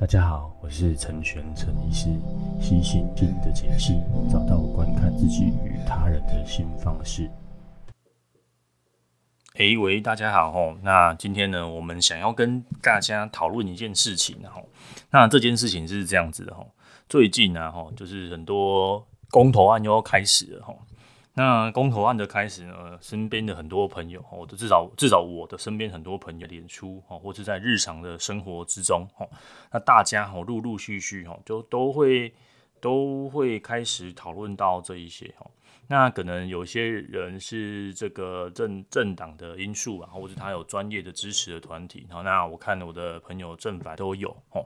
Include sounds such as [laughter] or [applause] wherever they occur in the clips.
大家好，我是陈玄陈医师，悉心听的解析，找到观看自己与他人的新方式。诶，喂，大家好吼，那今天呢，我们想要跟大家讨论一件事情，吼，那这件事情是这样子的吼，最近呢，吼，就是很多公投案又要开始了吼。那公投案的开始呢，身边的很多朋友，我的至少至少我的身边很多朋友，演出哦，或是在日常的生活之中哦，那大家哦，陆陆续续哦就都会都会开始讨论到这一些哦，那可能有些人是这个政政党的因素啊，或者他有专业的支持的团体，好那我看我的朋友正反都有哦，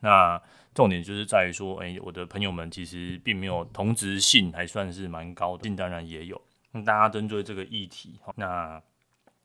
那。重点就是在于说，哎、我的朋友们其实并没有同质性，还算是蛮高的。性当然也有，那大家针对这个议题，那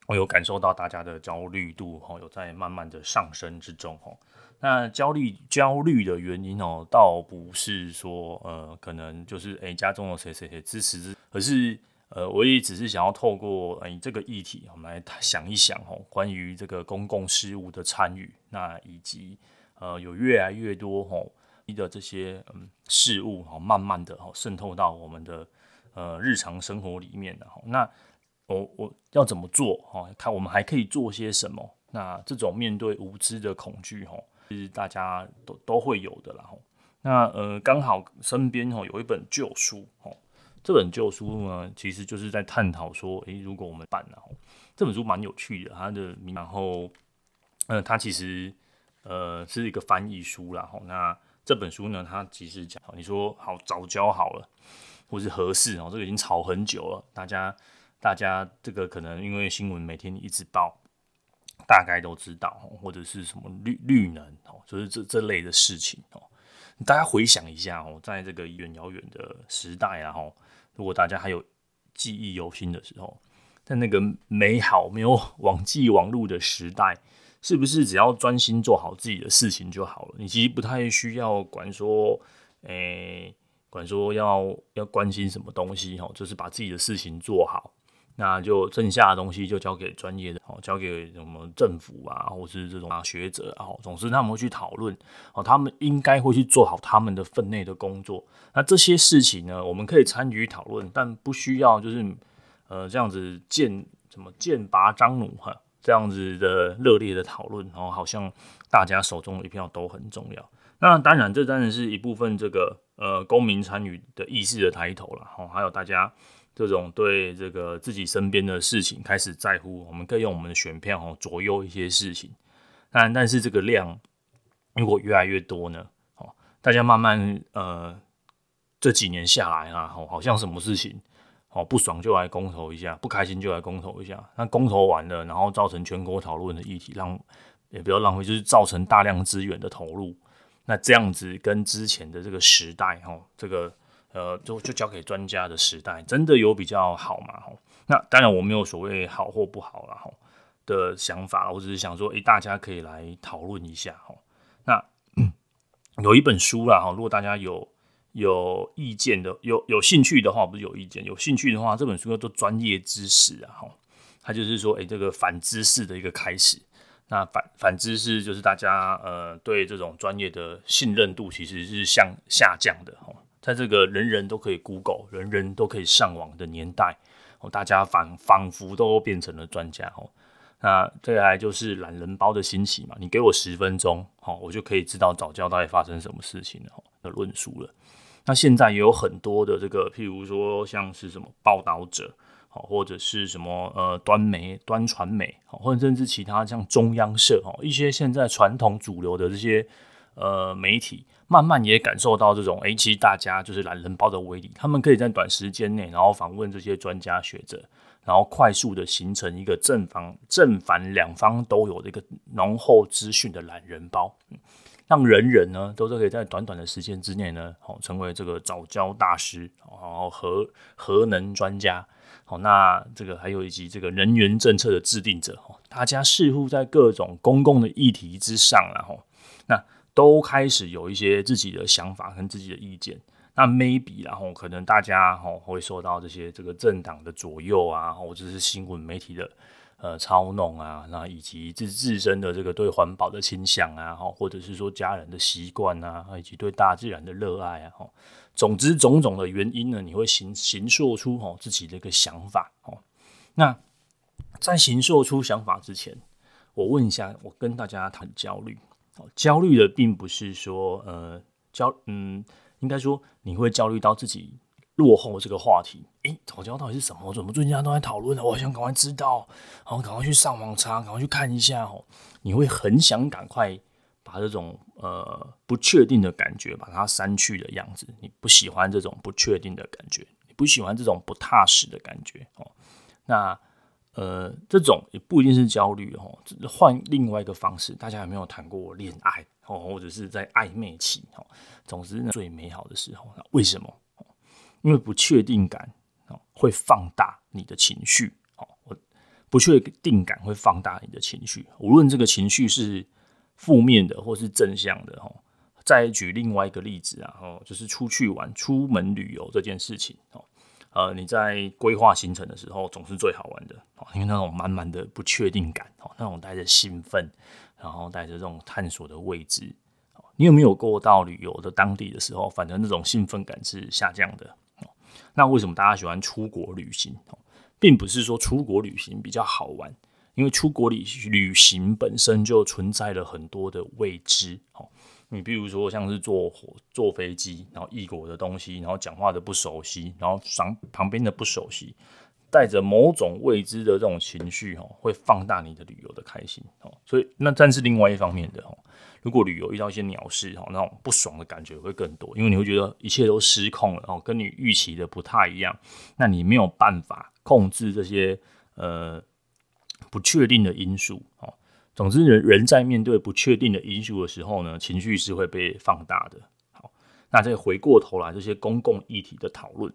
我有感受到大家的焦虑度，哈，有在慢慢的上升之中，哈。那焦虑焦虑的原因哦，倒不是说，呃，可能就是哎、家中有谁谁谁支持，而是呃，我也只是想要透过哎、欸、这个议题，我们来想一想，哦，关于这个公共事务的参与，那以及。呃，有越来越多吼的这些嗯事物哈，慢慢的哈渗透到我们的呃日常生活里面的哈。那我我要怎么做哈？看我们还可以做些什么？那这种面对无知的恐惧哈，是大家都都会有的啦。那呃，刚好身边哈有一本旧书哈，这本旧书呢，其实就是在探讨说，诶，如果我们办了，这本书蛮有趣的，它的名然后呃，它其实。呃，是一个翻译书啦。吼，那这本书呢，它其实讲，你说好早教好了，或是合适哦，这个已经吵很久了。大家，大家这个可能因为新闻每天一直报，大概都知道，或者是什么绿绿能哦，就是这这类的事情哦。大家回想一下哦，在这个远遥远的时代啊，吼，如果大家还有记忆犹新的时候，在那个美好没有网际网路的时代。是不是只要专心做好自己的事情就好了？你其实不太需要管说，诶、管说要要关心什么东西哦，就是把自己的事情做好，那就剩下的东西就交给专业的，哦，交给什么政府啊，或是这种啊学者啊，总之他们会去讨论，哦，他们应该会去做好他们的分内的工作。那这些事情呢，我们可以参与讨论，但不需要就是呃这样子剑什么剑拔张弩哈。这样子的热烈的讨论，然后好像大家手中的一票都很重要。那当然，这当然是一部分这个呃公民参与的意识的抬头了。哈，还有大家这种对这个自己身边的事情开始在乎，我们可以用我们的选票哦左右一些事情。但但是这个量如果越来越多呢？哦，大家慢慢呃这几年下来啊，哦好像什么事情。哦，不爽就来公投一下，不开心就来公投一下。那公投完了，然后造成全国讨论的议题，让也不要浪费，就是造成大量资源的投入。那这样子跟之前的这个时代，哈，这个呃，就就交给专家的时代，真的有比较好吗？哈，那当然我没有所谓好或不好了，哈的想法，我只是想说，诶、大家可以来讨论一下，哈。那有一本书啦，哈，如果大家有。有意见的，有有兴趣的话，不是有意见，有兴趣的话，这本书叫做《专业知识》啊，哈，它就是说，诶、这个反知识的一个开始。那反反知识就是大家呃对这种专业的信任度其实是向下降的，哈，在这个人人都可以 Google、人人都可以上网的年代，哦，大家仿仿佛都变成了专家，哦，那再来就是懒人包的兴起嘛，你给我十分钟，好，我就可以知道早教到底发生什么事情了，的论述了。那现在也有很多的这个，譬如说像是什么报道者，好，或者是什么呃端媒、端传媒，好，或者甚至其他像中央社，哈，一些现在传统主流的这些呃媒体，慢慢也感受到这种，诶，其实大家就是懒人包的威力，他们可以在短时间内，然后访问这些专家学者，然后快速的形成一个正方正反两方都有的一个浓厚资讯的懒人包。让人人呢都是可以在短短的时间之内呢，好成为这个早教大师，然后核核能专家，好，那这个还有以及这个人员政策的制定者，大家似乎在各种公共的议题之上，然后那都开始有一些自己的想法跟自己的意见。那 maybe 然后可能大家哈会受到这些这个政党的左右啊，或者是新闻媒体的呃操弄啊，那以及自自身的这个对环保的倾向啊，或者是说家人的习惯啊，以及对大自然的热爱啊，总之种种的原因呢，你会形形塑出哦自己的一个想法哦。那在形塑出想法之前，我问一下，我跟大家谈焦虑哦，焦虑的并不是说呃焦嗯，应该说你会焦虑到自己。落后这个话题，诶，早教到底是什么？怎么最近大家都在讨论呢？我想赶快知道，然后赶快去上网查，赶快去看一下哦。你会很想赶快把这种呃不确定的感觉把它删去的样子。你不喜欢这种不确定的感觉，你不喜欢这种不踏实的感觉哦。那呃，这种也不一定是焦虑哦。换另外一个方式，大家有没有谈过恋爱哦？或者是在暧昧期哦？总之呢，最美好的时候，那为什么？因为不确定感会放大你的情绪哦，不确定感会放大你的情绪，无论这个情绪是负面的或是正向的哦。再举另外一个例子啊，哦，就是出去玩、出门旅游这件事情哦。呃，你在规划行程的时候总是最好玩的哦，因为那种满满的不确定感哦，那种带着兴奋，然后带着这种探索的未知。你有没有过到旅游的当地的时候，反正那种兴奋感是下降的？那为什么大家喜欢出国旅行？并不是说出国旅行比较好玩，因为出国旅旅行本身就存在了很多的未知。你比如说像是坐火坐飞机，然后异国的东西，然后讲话的不熟悉，然后旁旁边的不熟悉，带着某种未知的这种情绪，会放大你的旅游的开心。哦所以那但是另外一方面的哦如果旅游遇到一些鸟事，哈，那种不爽的感觉会更多，因为你会觉得一切都失控了，哦，跟你预期的不太一样，那你没有办法控制这些呃不确定的因素，哦，总之人人在面对不确定的因素的时候呢，情绪是会被放大的。好，那再回过头来这些公共议题的讨论，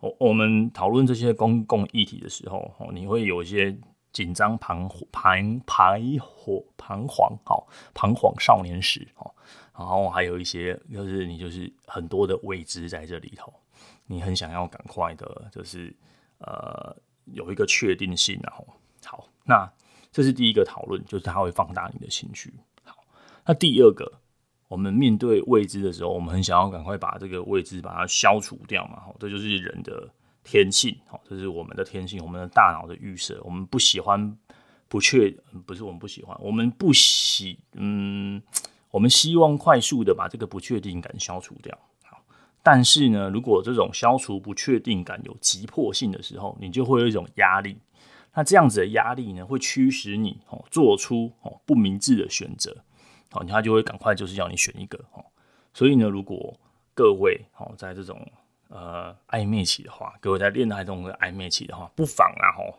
我我们讨论这些公共议题的时候，哦，你会有一些。紧张、彷徨、彷徨、彷徨，好，彷徨少年时，哦，然后还有一些，就是你就是很多的未知在这里头，你很想要赶快的，就是呃有一个确定性，然后好，那这是第一个讨论，就是它会放大你的情绪。好，那第二个，我们面对未知的时候，我们很想要赶快把这个未知把它消除掉嘛，好，这就是人的。天性，好，这是我们的天性，我们的大脑的预设。我们不喜欢不确，不是我们不喜欢，我们不喜，嗯，我们希望快速的把这个不确定感消除掉。好，但是呢，如果这种消除不确定感有急迫性的时候，你就会有一种压力。那这样子的压力呢，会驱使你哦做出哦不明智的选择。好，他就会赶快就是要你选一个哦。所以呢，如果各位哦在这种呃，暧昧期的话，各位在恋爱中的暧昧期的话，不妨然后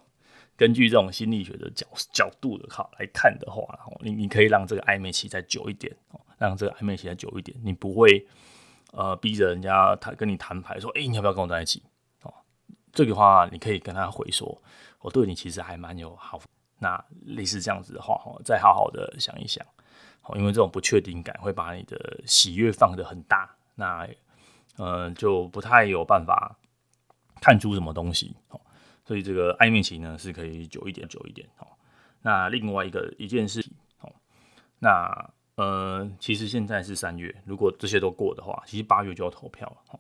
根据这种心理学的角角度的哈来看的话，你你可以让这个暧昧期再久一点，让这个暧昧期再久一点，你不会呃逼着人家他跟你谈牌说，哎、你要不要跟我在一起？哦，这个话你可以跟他回说，我对你其实还蛮有好，那类似这样子的话，再好好的想一想，因为这种不确定感会把你的喜悦放得很大，那。呃，就不太有办法看出什么东西，所以这个暧昧期呢是可以久一点，久一点，那另外一个一件事情，那呃，其实现在是三月，如果这些都过的话，其实八月就要投票了，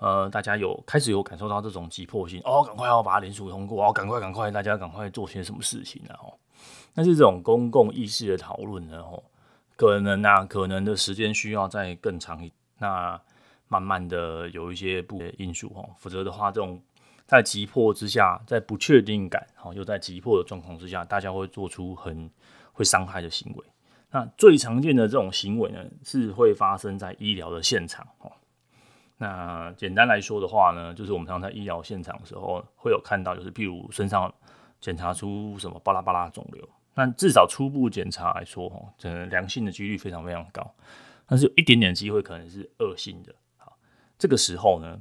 呃，大家有开始有感受到这种急迫性，哦，赶快要把它联署通过，哦，赶快赶快，大家赶快做些什么事情，然后，但是这种公共意识的讨论呢，可能啊，可能的时间需要再更长一，那。慢慢的有一些不因素哈，否则的话，这种在急迫之下，在不确定感哦，又在急迫的状况之下，大家会做出很会伤害的行为。那最常见的这种行为呢，是会发生在医疗的现场哦。那简单来说的话呢，就是我们常常在医疗现场的时候，会有看到，就是譬如身上检查出什么巴拉巴拉肿瘤，那至少初步检查来说，哈，这良性的几率非常非常高，但是有一点点机会可能是恶性的。这个时候呢，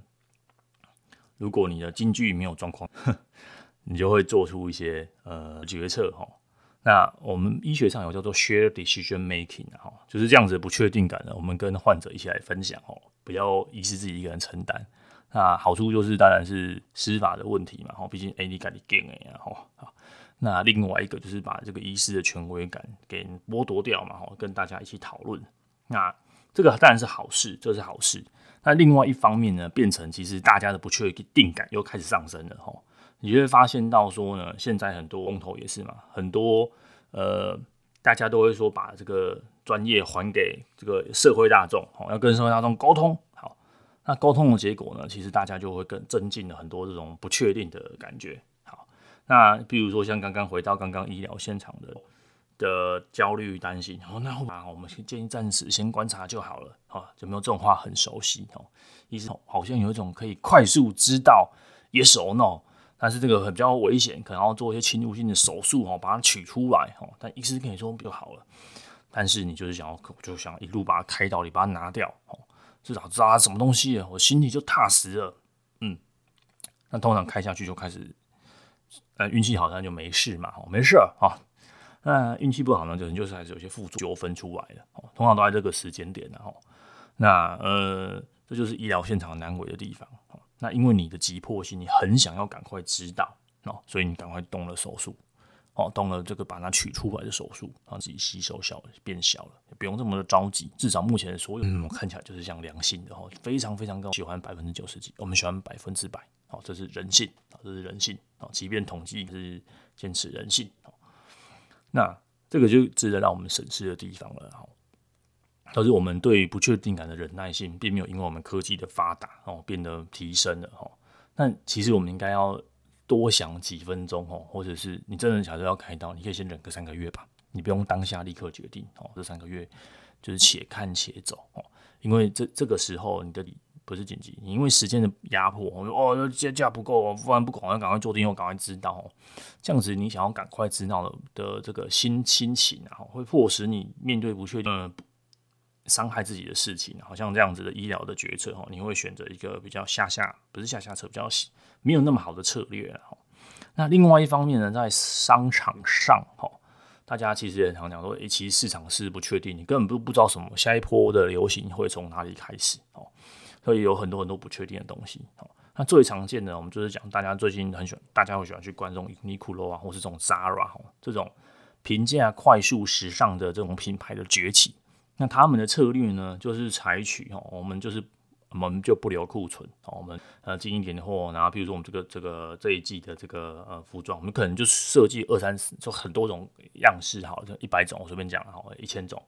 如果你的经济没有状况，[laughs] 你就会做出一些呃决策哈。那我们医学上有叫做 share decision making 哈，就是这样子的不确定感呢，我们跟患者一起来分享哦，不要一次自己一个人承担。那好处就是当然是司法的问题嘛，哈，毕竟 A 你改你 gain 哎，然后那另外一个就是把这个医师的权威感给剥夺掉嘛，哈，跟大家一起讨论。那这个当然是好事，这是好事。那另外一方面呢，变成其实大家的不确定感又开始上升了，哈。你就会发现到说呢，现在很多公投也是嘛，很多呃，大家都会说把这个专业还给这个社会大众，好，要跟社会大众沟通。好，那沟通的结果呢，其实大家就会更增进了很多这种不确定的感觉。好那比如说像刚刚回到刚刚医疗现场的的焦虑担心，哦，那我们建议暂时先观察就好了，哈，有没有这种话很熟悉哦？意思好像有一种可以快速知道 yes or no，但是这个很比较危险，可能要做一些侵入性的手术哦，把它取出来哦。但医师跟你说就好了，但是你就是想要，就想一路把它开到，你把它拿掉哦，至少知道它什么东西，我心里就踏实了。嗯，那通常开下去就开始。呃，运气好那就没事嘛，哦，没事啊。那运气不好呢，就就是还是有些副作用纠纷出来的，哦，通常都在这个时间点的，哦。那呃，这就是医疗现场难为的地方，那因为你的急迫性，你很想要赶快知道，哦，所以你赶快动了手术，哦，动了这个把它取出来的手术，让自己吸收小变小了，也不用这么的着急。至少目前的所有，嗯，看起来就是像良性的，哦，非常非常高，喜欢百分之九十几，我们喜欢百分之百。好，这是人性啊，这是人性啊。即便统计是坚持人性，那这个就值得让我们审视的地方了。哈，都是我们对不确定感的忍耐性，并没有因为我们科技的发达哦变得提升了。哈，那其实我们应该要多想几分钟哦，或者是你真的假设要开刀，你可以先忍个三个月吧，你不用当下立刻决定哦。这三个月就是且看且走哦，因为这这个时候你的。不是紧急，你因为时间的压迫，我说哦，假假不够，不然不赶快赶快做定，我赶快知道哦，这样子你想要赶快知道的的这个心心情啊，会迫使你面对不确定、伤害自己的事情，好像这样子的医疗的决策哈，你会选择一个比较下下，不是下下策，比较没有那么好的策略哈。那另外一方面呢，在商场上哈，大家其实也常讲说，诶，其实市场是不确定，你根本不不知道什么下一波的流行会从哪里开始，所以有很多很多不确定的东西。那最常见的，我们就是讲大家最近很喜欢，大家会喜欢去关注 Uniqlo 啊，或是这种 Zara 哈这种平价、快速、时尚的这种品牌的崛起。那他们的策略呢，就是采取哦，我们就是我们就不留库存，哦我们呃进一点货，然后比如说我们这个这个这一季的这个呃服装，我们可能就设计二三十，就很多种样式，好，就一百种，我随便讲，好，一千种。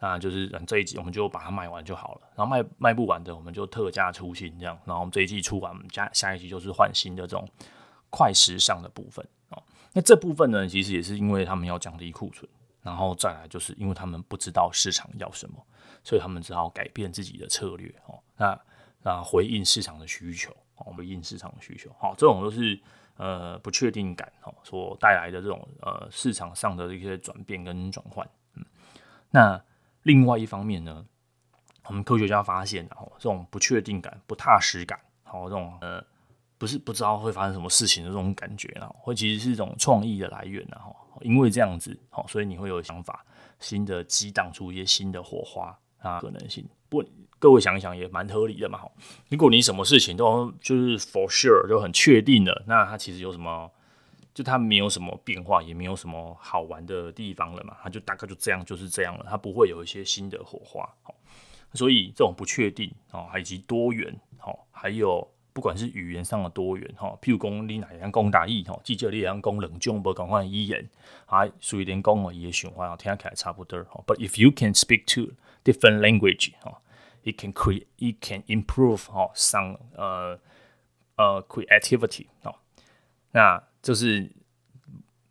那就是，这一季我们就把它卖完就好了，然后卖卖不完的我们就特价出新这样，然后我们这一季出完，我们下下一季就是换新的这种快时尚的部分哦。那这部分呢，其实也是因为他们要降低库存，然后再来就是因为他们不知道市场要什么，所以他们只好改变自己的策略哦。那那回应市场的需求哦，回应市场的需求，好，这种都是呃不确定感哦所带来的这种呃市场上的一些转变跟转换，嗯，那。另外一方面呢，我们科学家发现，然后这种不确定感、不踏实感，好，这种呃，不是不知道会发生什么事情的这种感觉，然后会其实是一种创意的来源，然后因为这样子，好，所以你会有想法，新的激荡出一些新的火花啊，可能性。不，各位想一想也蛮合理的嘛，如果你什么事情都就是 for sure 就很确定了，那它其实有什么？就它没有什么变化，也没有什么好玩的地方了嘛，它就大概就这样，就是这样了，它不会有一些新的火花。所以这种不确定哦，以及多元哦，还有不管是语言上的多元哈，譬如讲你哪样讲大意哈，记者你哪样讲冷静不讲话语言，还属于点讲哦，也循环听起来差不多。But if you can speak to different language 哈，it can create, it can improve 哈，some 呃呃 creativity 哦，那。就是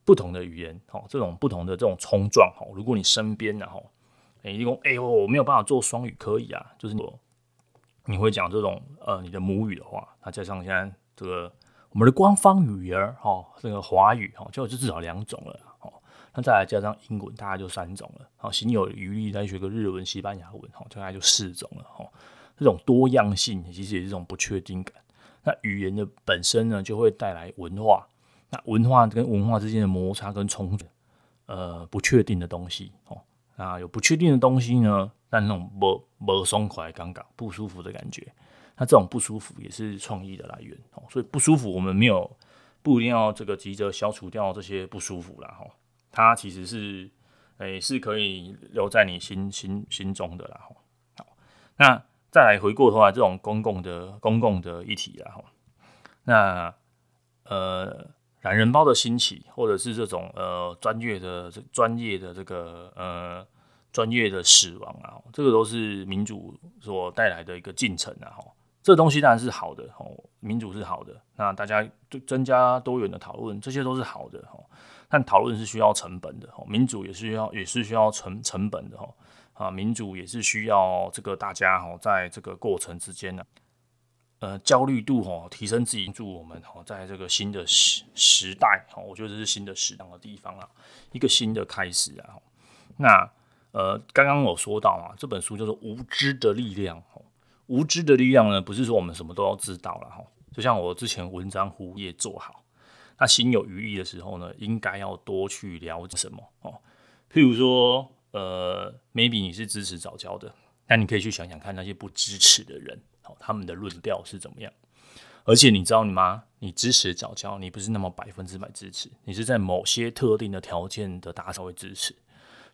不同的语言，哦，这种不同的这种冲撞，哦，如果你身边然后，你讲，哎，我没有办法做双语，可以啊，就是我你会讲这种呃你的母语的话，那加上现在这个我们的官方语言，哦，这个华语，哦，就就至少两种了，哦，那再来加上英文，大概就三种了，好，心有余力再学个日文、西班牙文，哦，大概就四种了，哦，这种多样性其实也是一种不确定感。那语言的本身呢，就会带来文化。那文化跟文化之间的摩擦跟冲突，呃，不确定的东西哦，那有不确定的东西呢，但那种不不爽快、尴尬、不舒服的感觉，那这种不舒服也是创意的来源哦。所以不舒服，我们没有不一定要这个急着消除掉这些不舒服啦。哈，它其实是诶、是可以留在你心心心中的啦。好，那再来回过头来这种公共的公共的议题啦。哈，那呃。懒人包的兴起，或者是这种呃专业的专业的这个呃专业的死亡啊，这个都是民主所带来的一个进程啊。哈，这东西当然是好的，哈，民主是好的，那大家就增加多元的讨论，这些都是好的，哈。但讨论是需要成本的，哈，民主也是需要也是需要成成本的，哈，啊，民主也是需要这个大家哈，在这个过程之间呢。呃，焦虑度哦，提升自己，助我们哦，在这个新的时时代哦，我觉得这是新的时代的地方啊，一个新的开始啊。那呃，刚刚我说到啊，这本书叫做《无知的力量》哦，无知的力量呢，不是说我们什么都要知道了哈。就像我之前文章胡业做好，那心有余力的时候呢，应该要多去了解什么哦。譬如说，呃，maybe 你是支持早教的，那你可以去想想看那些不支持的人。他们的论调是怎么样？而且你知道你吗？你支持早教，你不是那么百分之百支持，你是在某些特定的条件的打扫会支持。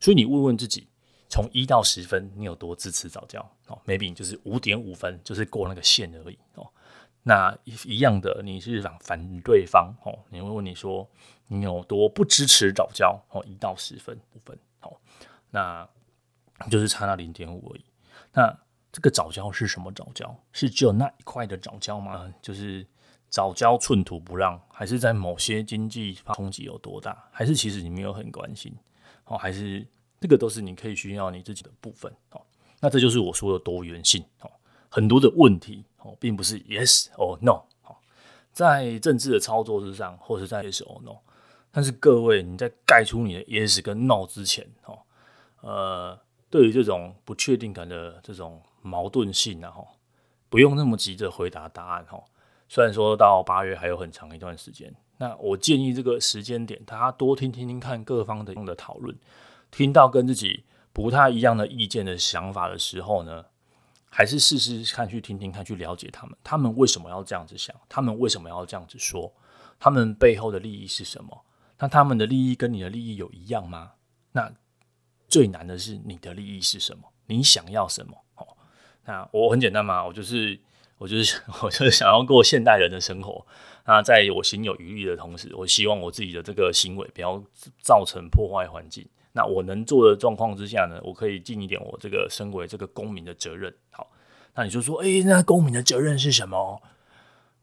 所以你问问自己，从一到十分，你有多支持早教？哦，maybe 就是五点五分，就是过那个线而已哦。那一样的，你是反反对方哦，你会问你说，你有多不支持早教？哦，一到十分五分，哦，那就是差那零点五而已。那这个早教是什么早教？是只有那一块的早教吗？就是早教寸土不让，还是在某些经济冲击有多大？还是其实你没有很关心？哦，还是这个都是你可以需要你自己的部分哦。那这就是我说的多元性哦。很多的问题哦，并不是 yes or no 哦，在政治的操作之上，或是在 yes or no。但是各位，你在盖出你的 yes 跟 no 之前哦，呃，对于这种不确定感的这种。矛盾性啊，哈，不用那么急着回答答案，哈。虽然说到八月还有很长一段时间，那我建议这个时间点，大家多听听听看各方的的讨论，听到跟自己不太一样的意见的想法的时候呢，还是试试看去听听看，去了解他们，他们为什么要这样子想，他们为什么要这样子说，他们背后的利益是什么？那他们的利益跟你的利益有一样吗？那最难的是你的利益是什么？你想要什么？那我很简单嘛，我就是我就是 [laughs] 我就是想要过现代人的生活。那在我心有余力的同时，我希望我自己的这个行为不要造成破坏环境。那我能做的状况之下呢，我可以尽一点我这个身为这个公民的责任。好，那你就说，哎、那公民的责任是什么？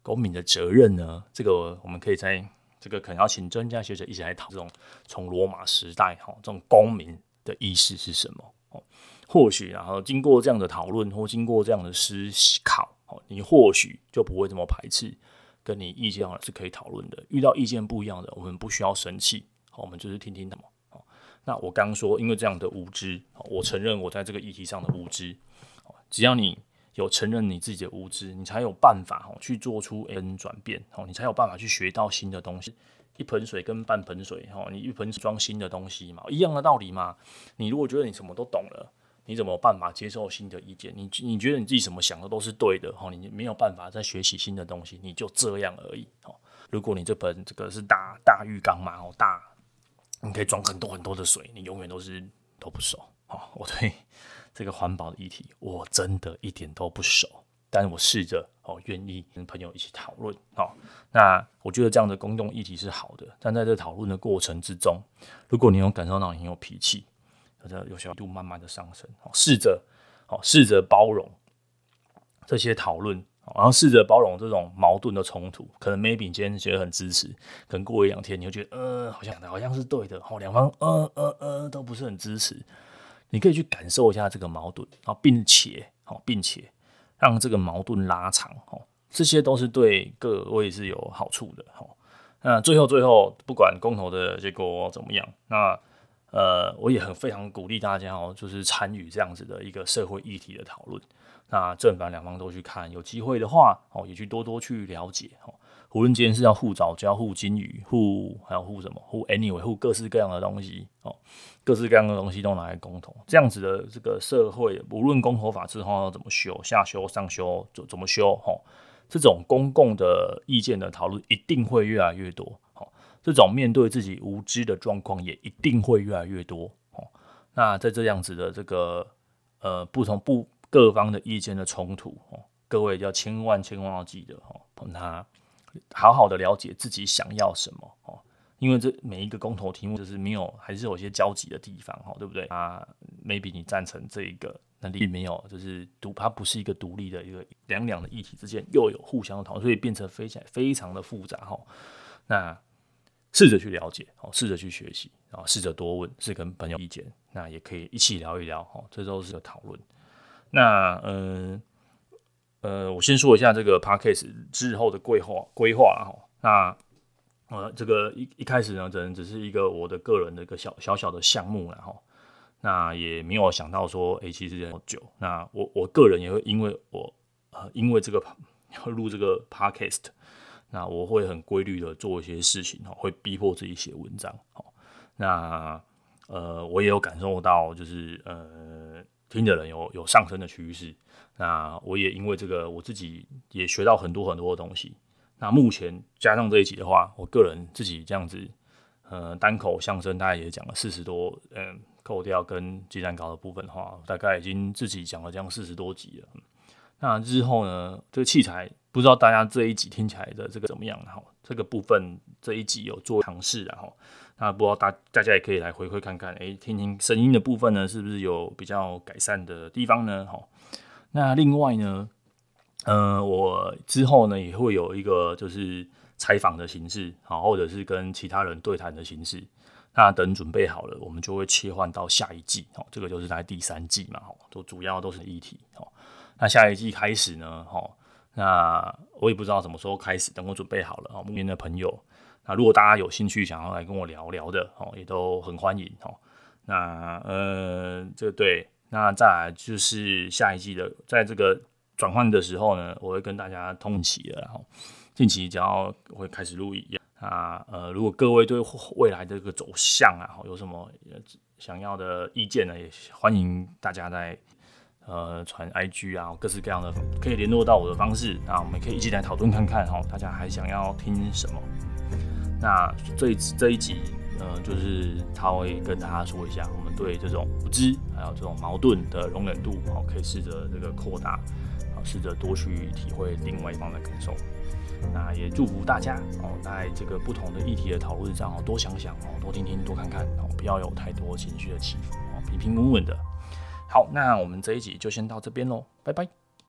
公民的责任呢？这个我们可以在这个可能要请专家学者一起来讨这种从罗马时代哈，这种公民的意识是什么？哦。或许，然后经过这样的讨论，或经过这样的思考，你或许就不会这么排斥，跟你意见是可以讨论的。遇到意见不一样的，我们不需要生气，好我们就是听听他们。那我刚说，因为这样的无知，我承认我在这个议题上的无知。只要你有承认你自己的无知，你才有办法去做出 N 转变，你才有办法去学到新的东西。一盆水跟半盆水，你一盆装新的东西嘛，一样的道理嘛。你如果觉得你什么都懂了，你怎么办法接受新的意见？你你觉得你自己什么想的都是对的哈？你没有办法再学习新的东西，你就这样而已。如果你这盆这个是大大浴缸嘛，哦大，你可以装很多很多的水，你永远都是都不熟。我对 [laughs] 这个环保的议题，我真的一点都不熟，但是我试着哦愿意跟朋友一起讨论哦。那我觉得这样的公共议题是好的，但在这讨论的过程之中，如果你有感受到你很有脾气。有效度慢慢的上升，好试着，好，试着包容这些讨论，然后试着包容这种矛盾的冲突。可能 maybe 今天觉得很支持，可能过一两天你会觉得，呃，好像好像是对的，好，两方，呃呃呃，都不是很支持。你可以去感受一下这个矛盾，然后并且，好，并且让这个矛盾拉长，哦，这些都是对各位是有好处的，好。那最后最后，不管公投的结果怎么样，那。呃，我也很非常鼓励大家哦，就是参与这样子的一个社会议题的讨论。那正反两方都去看，有机会的话哦，也去多多去了解哦。无论今天是要护藻礁、护金鱼、护还有护什么、护 anyway、护各式各样的东西哦，各式各样的东西都拿来公投。这样子的这个社会，无论公投法之后要怎么修、下修、上修怎怎么修哈，这种公共的意见的讨论一定会越来越多。这种面对自己无知的状况也一定会越来越多。好，那在这样子的这个呃不同不各方的意见的冲突，哦，各位要千万千万要记得哦，帮他好好的了解自己想要什么哦。因为这每一个公投题目就是没有，还是有些交集的地方，哈，对不对？啊，maybe 你赞成这一个，那并没有，就是独，它不是一个独立的一个两两的议题之间又有互相的讨论，所以变成非常非常的复杂，哈。那试着去了解，哦，试着去学习，然后试着多问，是跟朋友意见，那也可以一起聊一聊，哈，这都是个讨论。那，嗯，呃，我先说一下这个 podcast 之后的规划规划，哈，那。呃，这个一一开始呢，可能只是一个我的个人的一个小小小的项目，然后那也没有想到说，哎、欸，其实这么久。那我我个人也会因为我呃，因为这个要录这个 podcast，那我会很规律的做一些事情，哈，会逼迫自己写文章，好，那呃，我也有感受到，就是呃，听的人有有上升的趋势。那我也因为这个，我自己也学到很多很多的东西。那目前加上这一集的话，我个人自己这样子，呃，单口相声大概也讲了四十多，嗯，扣掉跟鸡蛋糕的部分的话，大概已经自己讲了这样四十多集了。那之后呢，这个器材不知道大家这一集听起来的这个怎么样？哈，这个部分这一集有做尝试，然后那不知道大大家也可以来回馈看看，诶，听听声音的部分呢，是不是有比较改善的地方呢？哈，那另外呢？嗯、呃，我之后呢也会有一个就是采访的形式，好，或者是跟其他人对谈的形式。那等准备好了，我们就会切换到下一季，好，这个就是在第三季嘛，好，都主要都是议题，好。那下一季开始呢，好，那我也不知道什么时候开始，等我准备好了，好，目前的朋友，那如果大家有兴趣想要来跟我聊聊的，哦，也都很欢迎，哦。那呃，这对，那再来就是下一季的，在这个。转换的时候呢，我会跟大家通气了，然后近期只要会开始录音啊，呃，如果各位对未来这个走向啊，有什么想要的意见呢，也欢迎大家在呃传 IG 啊，各式各样的可以联络到我的方式，那我们可以一起来讨论看看哈，大家还想要听什么？那这一这一集，呃，就是他会跟大家说一下，我们对这种无知还有这种矛盾的容忍度，哦，可以试着这个扩大。试着多去体会另外一方的感受，那也祝福大家哦，在这个不同的议题的讨论上哦，多想想哦，多听听，多看看哦，不要有太多情绪的起伏哦，平平稳稳的。好，那我们这一集就先到这边喽，拜拜。